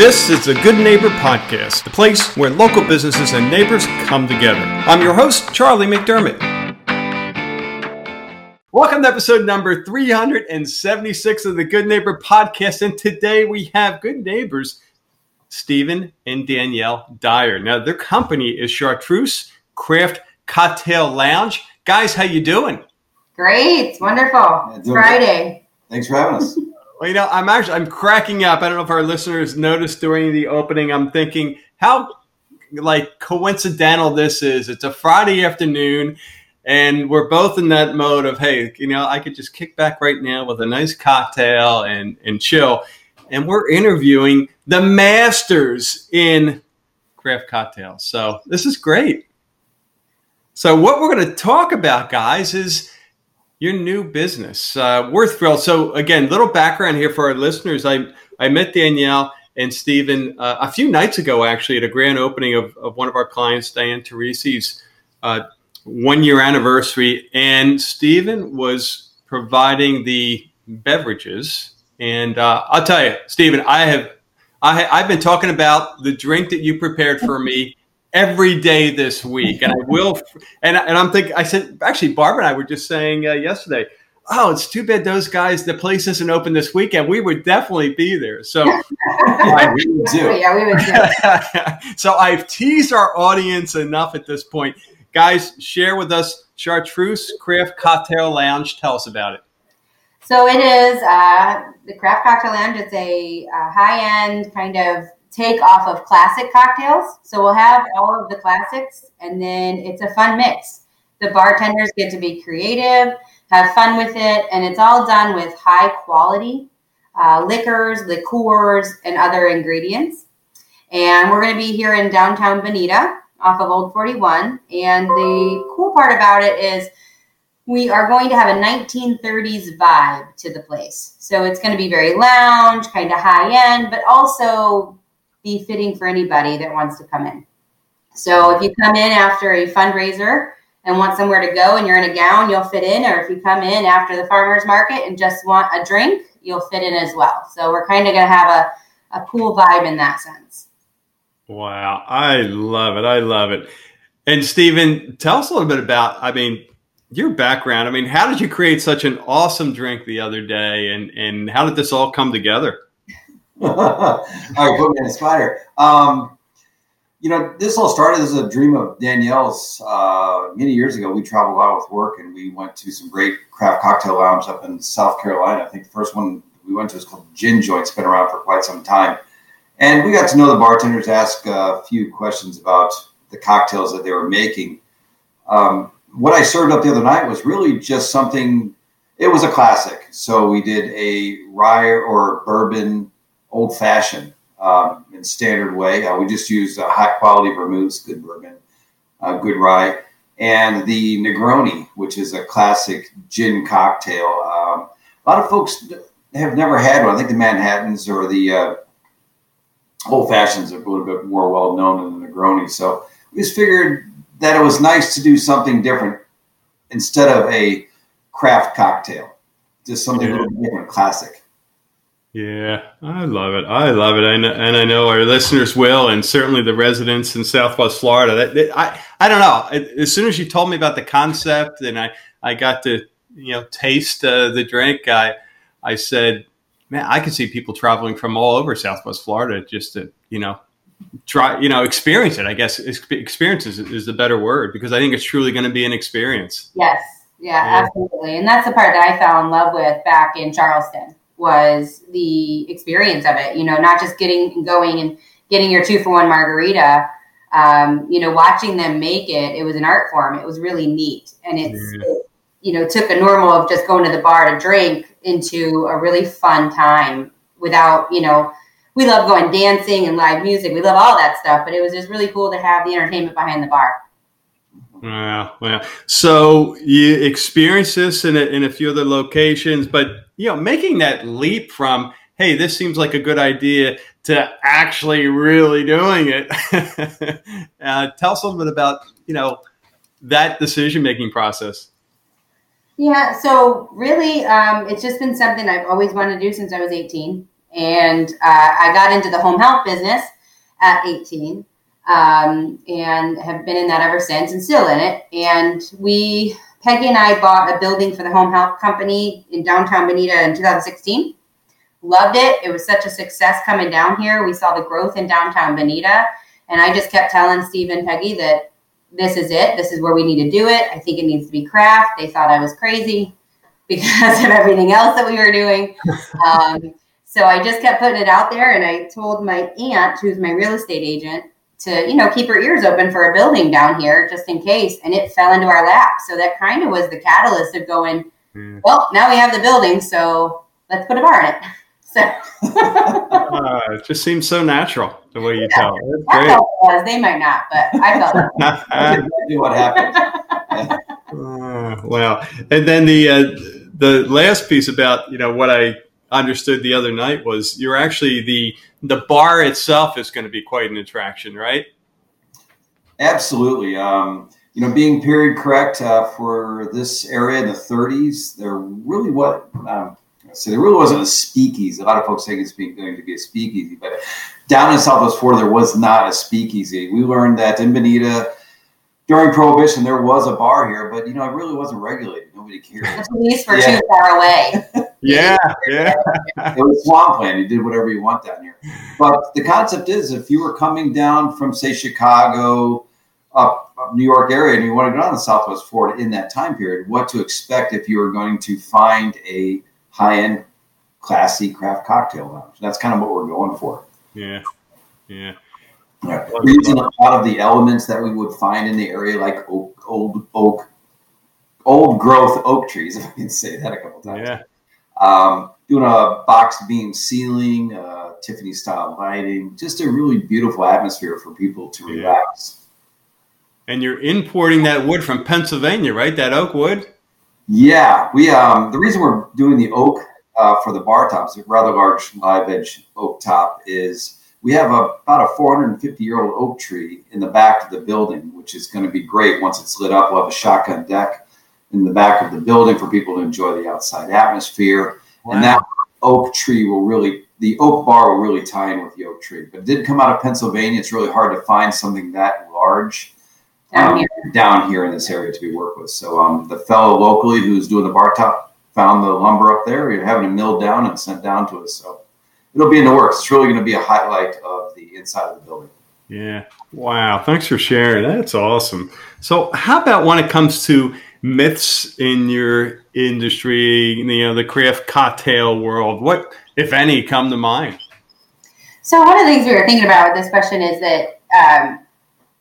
This is the Good Neighbor Podcast, the place where local businesses and neighbors come together. I'm your host, Charlie McDermott. Welcome to episode number 376 of the Good Neighbor Podcast. And today we have good neighbors, Stephen and Danielle Dyer. Now, their company is Chartreuse Craft Cocktail Lounge. Guys, how you doing? Great, wonderful. It's Friday. Thanks for having us. Well, you know, I'm actually I'm cracking up. I don't know if our listeners noticed during the opening. I'm thinking how like coincidental this is. It's a Friday afternoon, and we're both in that mode of hey, you know, I could just kick back right now with a nice cocktail and and chill. And we're interviewing the masters in craft cocktails. So this is great. So what we're going to talk about, guys, is your new business. Uh, we're thrilled. So again, little background here for our listeners. I I met Danielle and Stephen uh, a few nights ago, actually, at a grand opening of, of one of our clients, Diane Teresi's uh, one year anniversary, and Stephen was providing the beverages. And uh, I'll tell you, Stephen, I have I, I've been talking about the drink that you prepared for me every day this week, and I will. And, and I'm thinking, I said, actually, Barbara and I were just saying uh, yesterday. Oh, it's too bad those guys. The place isn't open this weekend. We would definitely be there. So, I, we would do. Yeah, we would do. so I've teased our audience enough at this point, guys. Share with us Chartreuse Craft Cocktail Lounge. Tell us about it. So it is uh, the Craft Cocktail Lounge. It's a, a high end kind of take off of classic cocktails. So we'll have all of the classics and then it's a fun mix. The bartenders get to be creative, have fun with it, and it's all done with high quality uh, liquors, liqueurs, and other ingredients. And we're going to be here in downtown Bonita off of Old 41. And the cool part about it is we are going to have a 1930s vibe to the place. So it's going to be very lounge, kind of high end, but also be fitting for anybody that wants to come in. So if you come in after a fundraiser and want somewhere to go and you're in a gown, you'll fit in. Or if you come in after the farmer's market and just want a drink, you'll fit in as well. So we're kind of going to have a, a cool vibe in that sense. Wow. I love it. I love it. And Stephen, tell us a little bit about, I mean, your background. I mean, how did you create such an awesome drink the other day and, and how did this all come together? All right, put me in a spider. Um, you know, this all started as a dream of Danielle's uh, many years ago. We traveled a lot with work and we went to some great craft cocktail lounge up in South Carolina. I think the first one we went to was called Gin Joint. It's been around for quite some time. And we got to know the bartenders, ask a few questions about the cocktails that they were making. Um, what I served up the other night was really just something, it was a classic. So we did a rye or bourbon old fashioned um, in standard way. Uh, we just use uh, high quality vermouths, good bourbon, uh, good rye, and the Negroni, which is a classic gin cocktail. Um, a lot of folks have never had one. I think the Manhattans or the uh, old fashions are a little bit more well known than the Negroni. So we just figured that it was nice to do something different instead of a craft cocktail, just something yeah. a little different, classic. Yeah, I love it. I love it. I know, and I know our listeners will, and certainly the residents in Southwest Florida. That, that, I, I don't know. As soon as you told me about the concept, and I, I got to, you know, taste uh, the drink, I, I said, man, I could see people traveling from all over Southwest Florida just to, you know, try, you know, experience it. I guess experience is, is the better word because I think it's truly going to be an experience. Yes. Yeah, yeah, absolutely. And that's the part that I fell in love with back in Charleston was the experience of it. You know, not just getting going and getting your two for one margarita. Um, you know, watching them make it, it was an art form. It was really neat, and it's yeah. it, you know took a normal of just going to the bar to drink into a really fun time without you know. We love going dancing and live music. We love all that stuff, but it was just really cool to have the entertainment behind the bar. Wow, wow. So you experienced this in a, in a few other locations, but you know, making that leap from hey, this seems like a good idea to actually really doing it. uh, tell us a little bit about you know that decision making process. Yeah, so really, um, it's just been something I've always wanted to do since I was 18. And uh, I got into the home health business at 18 um, and have been in that ever since and still in it. And we, Peggy and I bought a building for the home health company in downtown Bonita in 2016. Loved it. It was such a success coming down here. We saw the growth in downtown Bonita. And I just kept telling Steve and Peggy that this is it. This is where we need to do it. I think it needs to be craft. They thought I was crazy because of everything else that we were doing. Um, so I just kept putting it out there, and I told my aunt, who's my real estate agent, to you know keep her ears open for a building down here just in case. And it fell into our lap. So that kind of was the catalyst of going. Mm. Well, now we have the building, so let's put a bar in it. So uh, it just seems so natural the way you yeah, tell. That's I great. it was. They might not, but I felt exactly what happened. uh, wow. And then the uh, the last piece about you know what I understood the other night was you're actually the the bar itself is going to be quite an attraction, right? Absolutely. Um, you know, being period correct uh, for this area in the 30s, there really what um, so there really wasn't a speakeasy. A lot of folks think it's going to be a speakeasy, but down in Southwest Florida, there was not a speakeasy. We learned that in Bonita during Prohibition, there was a bar here, but you know, it really wasn't regulated. Nobody cared. The police were yeah. too far away. yeah, yeah. it was swampland. You did whatever you want down here. But the concept is, if you were coming down from, say, Chicago, up, up New York area, and you wanted to go down to the Southwest Florida in that time period, what to expect if you were going to find a high-end, classy craft cocktail lounge. That's kind of what we're going for. Yeah, yeah. Yeah. We're using a lot of the elements that we would find in the area, like oak, old oak, old growth oak trees. If I can say that a couple times. Yeah. Um, doing a box beam ceiling, uh, Tiffany style lighting, just a really beautiful atmosphere for people to relax. Yeah. And you're importing that wood from Pennsylvania, right? That oak wood. Yeah, we um the reason we're doing the oak uh, for the bar tops, a rather large live edge oak top, is we have a, about a 450 year old oak tree in the back of the building, which is going to be great once it's lit up. We'll have a shotgun deck in the back of the building for people to enjoy the outside atmosphere, wow. and that oak tree will really the oak bar will really tie in with the oak tree. But it did come out of Pennsylvania. It's really hard to find something that large down, um, here. down here in this area to be worked with. So um, the fellow locally who's doing the bar top found the lumber up there. We're having it milled down and sent down to us. So it'll be in the works. It's really going to be a highlight of the inside of the building. Yeah. Wow. Thanks for sharing. That's awesome. So, how about when it comes to myths in your industry, you know, the craft cocktail world? What, if any, come to mind? So, one of the things we were thinking about with this question is that um,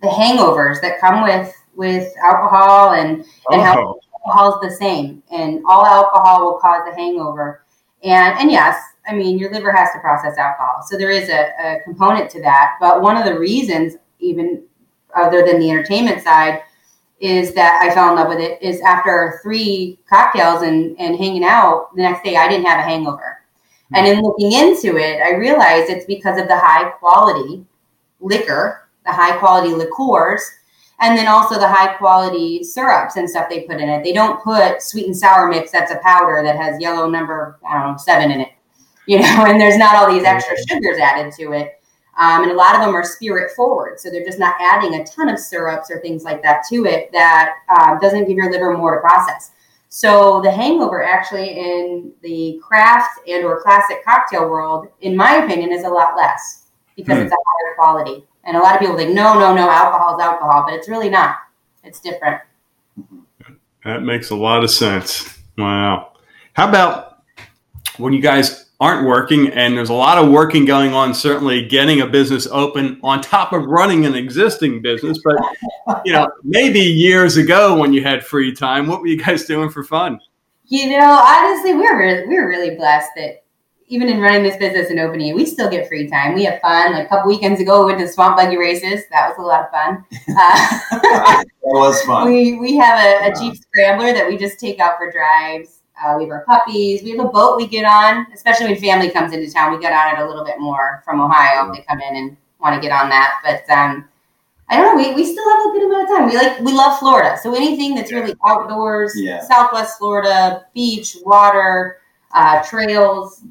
the hangovers that come with with alcohol and and oh. how alcohol is the same and all alcohol will cause a hangover and and yes i mean your liver has to process alcohol so there is a, a component to that but one of the reasons even other than the entertainment side is that i fell in love with it is after three cocktails and and hanging out the next day i didn't have a hangover hmm. and in looking into it i realized it's because of the high quality liquor the high quality liqueurs, and then also the high quality syrups and stuff they put in it. They don't put sweet and sour mix that's a powder that has yellow number, I don't know, seven in it, you know, and there's not all these extra sugars added to it. Um, and a lot of them are spirit forward. So they're just not adding a ton of syrups or things like that to it that uh, doesn't give your liver more to process. So the hangover actually in the craft and or classic cocktail world, in my opinion, is a lot less because mm. it's a higher quality. And a lot of people think, no, no, no, alcohol is alcohol, but it's really not. It's different. That makes a lot of sense. Wow. How about when you guys aren't working and there's a lot of working going on, certainly getting a business open on top of running an existing business. But, you know, maybe years ago when you had free time, what were you guys doing for fun? You know, honestly, we we're really, we we're really blessed that even in running this business and opening we still get free time. We have fun. Like a couple weekends ago, we went to swamp buggy races. That was a lot of fun. Uh, that was fun. We we have a, a, Jeep Scrambler that we just take out for drives. Uh, we have our puppies. We have a boat we get on, especially when family comes into town. We get on it a little bit more from Ohio. They come in and want to get on that. But um, I don't know. We, we still have a good amount of time. We like we love Florida. So anything that's really outdoors, yeah. Southwest Florida, beach, water, uh, trails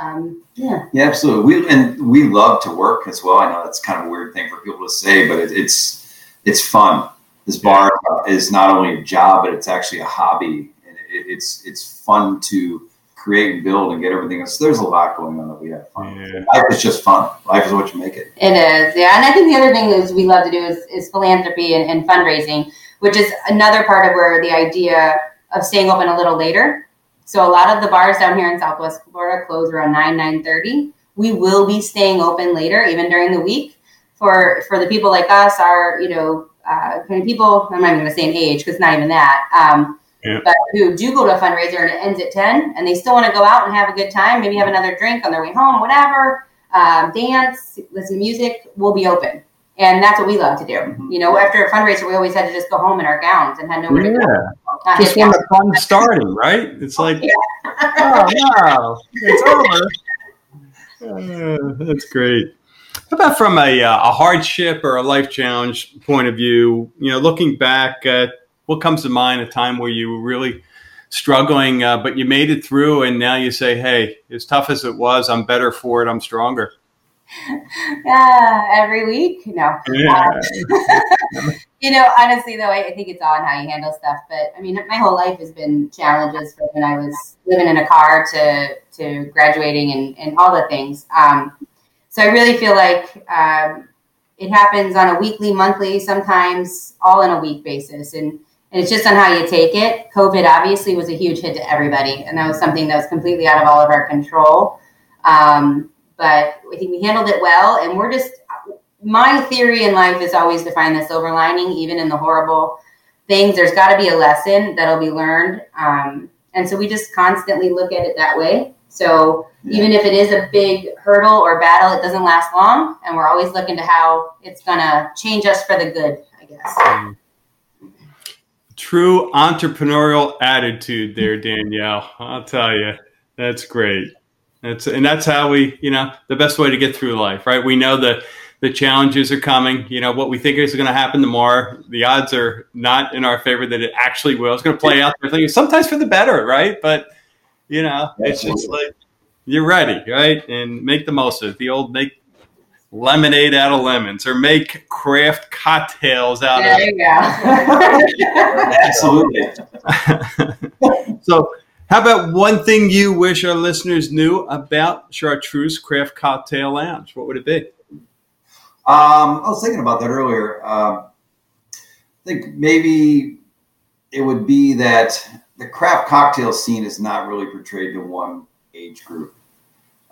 Um, yeah. Yeah, absolutely. We and we love to work as well. I know that's kind of a weird thing for people to say, but it, it's it's fun. This bar is not only a job, but it's actually a hobby, it's it's fun to create and build and get everything else. There's a lot going on that we have fun. Yeah. Life is just fun. Life is what you make it. It is, yeah. And I think the other thing is we love to do is, is philanthropy and, and fundraising, which is another part of where the idea of staying open a little later. So a lot of the bars down here in Southwest Florida close around nine nine thirty. We will be staying open later, even during the week, for for the people like us, our you know uh, kind of people. I'm not even going to say an age because it's not even that. Um, Yeah. But who do go to a fundraiser and it ends at ten, and they still want to go out and have a good time, maybe have another drink on their way home, whatever, um, dance, listen to music. We'll be open, and that's what we love to do. Mhm. You know, after a fundraiser, we always had to just go home in our gowns and had nowhere to go. Yeah. Not Just when the fun's starting, right? It's like, oh no, it's over. Uh, that's great. How about from a, uh, a hardship or a life challenge point of view? You know, looking back, uh, what comes to mind a time where you were really struggling, uh, but you made it through, and now you say, "Hey, as tough as it was, I'm better for it. I'm stronger." Yeah, every week. No. Yeah. you know, honestly though, I, I think it's all on how you handle stuff. But I mean, my whole life has been challenges from when I was living in a car to to graduating and, and all the things. Um, so I really feel like um, it happens on a weekly, monthly, sometimes all in a week basis, and and it's just on how you take it. COVID obviously was a huge hit to everybody, and that was something that was completely out of all of our control. Um, but I think we handled it well, and we're just my theory in life is always to find the silver lining, even in the horrible things. There's got to be a lesson that'll be learned, um, and so we just constantly look at it that way. So even if it is a big hurdle or battle, it doesn't last long, and we're always looking to how it's gonna change us for the good. I guess. True entrepreneurial attitude there, Danielle. I'll tell you, that's great. That's and that's how we, you know, the best way to get through life, right? We know that the challenges are coming. You know what we think is going to happen tomorrow. The odds are not in our favor that it actually will. It's going to play out sometimes for the better, right? But you know, it's just like you're ready, right? And make the most of it. The old make lemonade out of lemons or make craft cocktails out of There you go. Absolutely. so, how about one thing you wish our listeners knew about Chartreuse Craft Cocktail Lounge? What would it be? Um, I was thinking about that earlier. Um, I think maybe it would be that the craft cocktail scene is not really portrayed to one age group.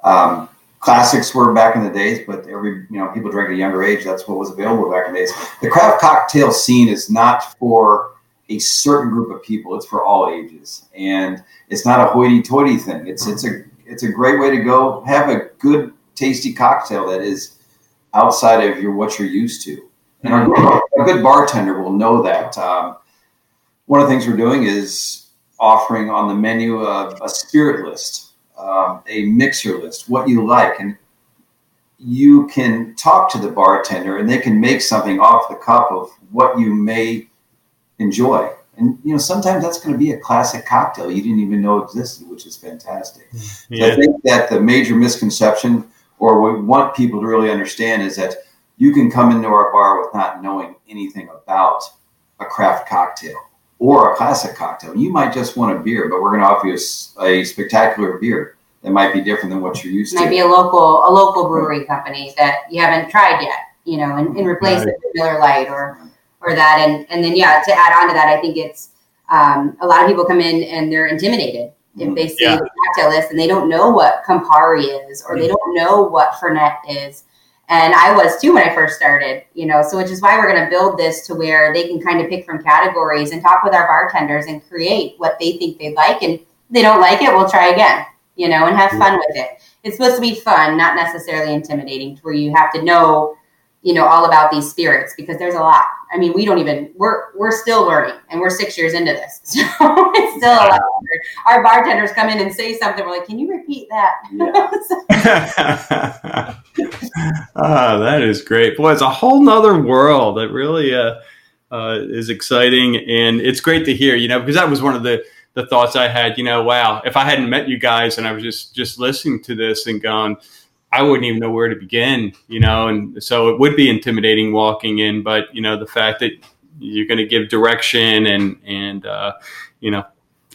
Um, classics were back in the days, but every you know people drank at a younger age. That's what was available back in the days. The craft cocktail scene is not for a certain group of people. It's for all ages, and it's not a hoity-toity thing. It's it's a it's a great way to go have a good, tasty cocktail that is outside of your what you're used to. And a good bartender will know that. Um, one of the things we're doing is offering on the menu a, a spirit list, um, a mixer list, what you like, and you can talk to the bartender, and they can make something off the cup of what you may enjoy. And you know, sometimes that's going to be a classic cocktail you didn't even know existed, which is fantastic. So I think that the major misconception, or what we want people to really understand, is that you can come into our bar with not knowing anything about a craft cocktail or a classic cocktail. You might just want a beer, but we're going to offer you a spectacular beer that might be different than what you're used might to. be a local a local brewery company that you haven't tried yet, you know, and, and replace Right. it with Miller Lite or or that, and and then yeah, to add on to that, I think it's um, a lot of people come in and they're intimidated if they see Yeah. the cocktail list and they don't know what Campari is or they don't know what Fernet is. And I was too when I first started, you know, so which is why we're going to build this to where they can kind of pick from categories and talk with our bartenders and create what they think they'd like. And they don't like it, we'll try again, you know, and have fun with it. It's supposed to be fun, not necessarily intimidating, to where you have to know, you know, all about these spirits because there's a lot. I mean, we don't even we're we're still learning, and we're six years into this, so it's still a lot. Our bartenders come in and say something, we're like, "Can you repeat that?" Yeah. oh, that is great. Boy, it's a whole nother world. that really uh, uh, is exciting. And it's great to hear, you know, because that was one of the, the thoughts I had. You know, wow, if I hadn't met you guys and I was just just listening to this and going, I wouldn't even know where to begin. You know, and so it would be intimidating walking in. But you know, the fact that you're going to give direction and and uh, you know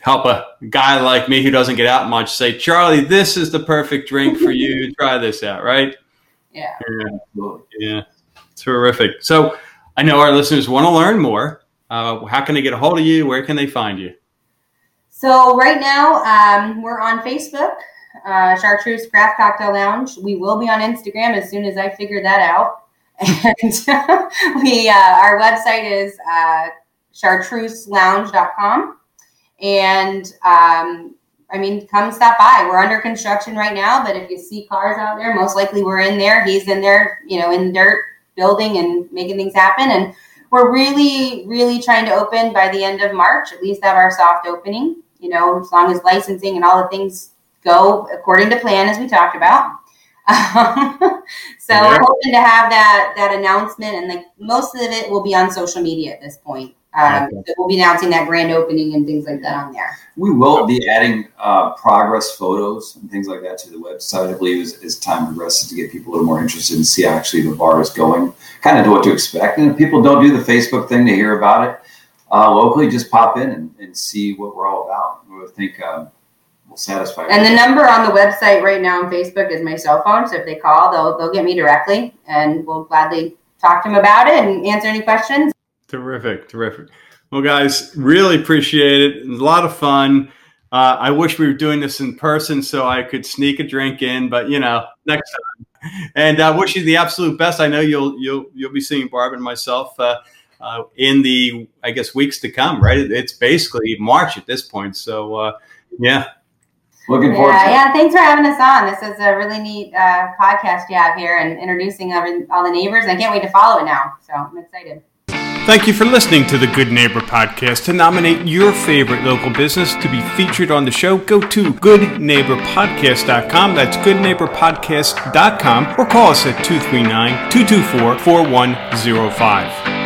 help a guy like me who doesn't get out much say, Charlie, this is the perfect drink for you. Try this out, right? Yeah. Yeah. yeah. Terrific. So I know our listeners want to learn more. Uh, how can they get a hold of you? Where can they find you? So right now um, we're on Facebook, uh, Chartreuse Craft Cocktail Lounge. We will be on Instagram as soon as I figure that out. And we uh, our website is uh, chartreuselounge.com. And um, I mean, come stop by. We're under construction right now, but if you see cars out there, most likely we're in there. He's in there, you know, in dirt building and making things happen. And we're really, really trying to open by the end of March, at least have our soft opening, you know, as long as licensing and all the things go according to plan, as we talked about. Um, so yeah. we're hoping to have that that announcement, and like most of it will be on social media at this point. Um, okay. We'll be announcing that grand opening and things like that on there. We will be adding uh, progress photos and things like that to the website. I believe as, as time progresses to get people a little more interested and see actually the bar is going, kind of know what to expect. And if people don't do the Facebook thing to hear about it uh, locally, just pop in and, and, see what we're all about. We think um, will satisfy. And the number on the website right now on Facebook is my cell phone. So if they call, they'll they'll get me directly, and we'll gladly talk to them about it and answer any questions. Terrific, terrific. Well, guys, really appreciate it. it a lot of fun. Uh, I wish we were doing this in person so I could sneak a drink in, but you know, next time. And I uh, wish you the absolute best. I know you'll you'll you'll be seeing Barb and myself uh, uh, in the I guess weeks to come. Right? It's basically March at this point. So uh, yeah. Looking forward. Yeah, yeah. Thanks for having us on. This is a really neat uh, podcast you have here and introducing all the neighbors. I can't wait to follow it now. So I'm excited. Thank you for listening to the Good Neighbor Podcast. To nominate your favorite local business to be featured on the show, go to goodneighborpodcast.com. That's goodneighborpodcast.com or call us at 239 224 4105.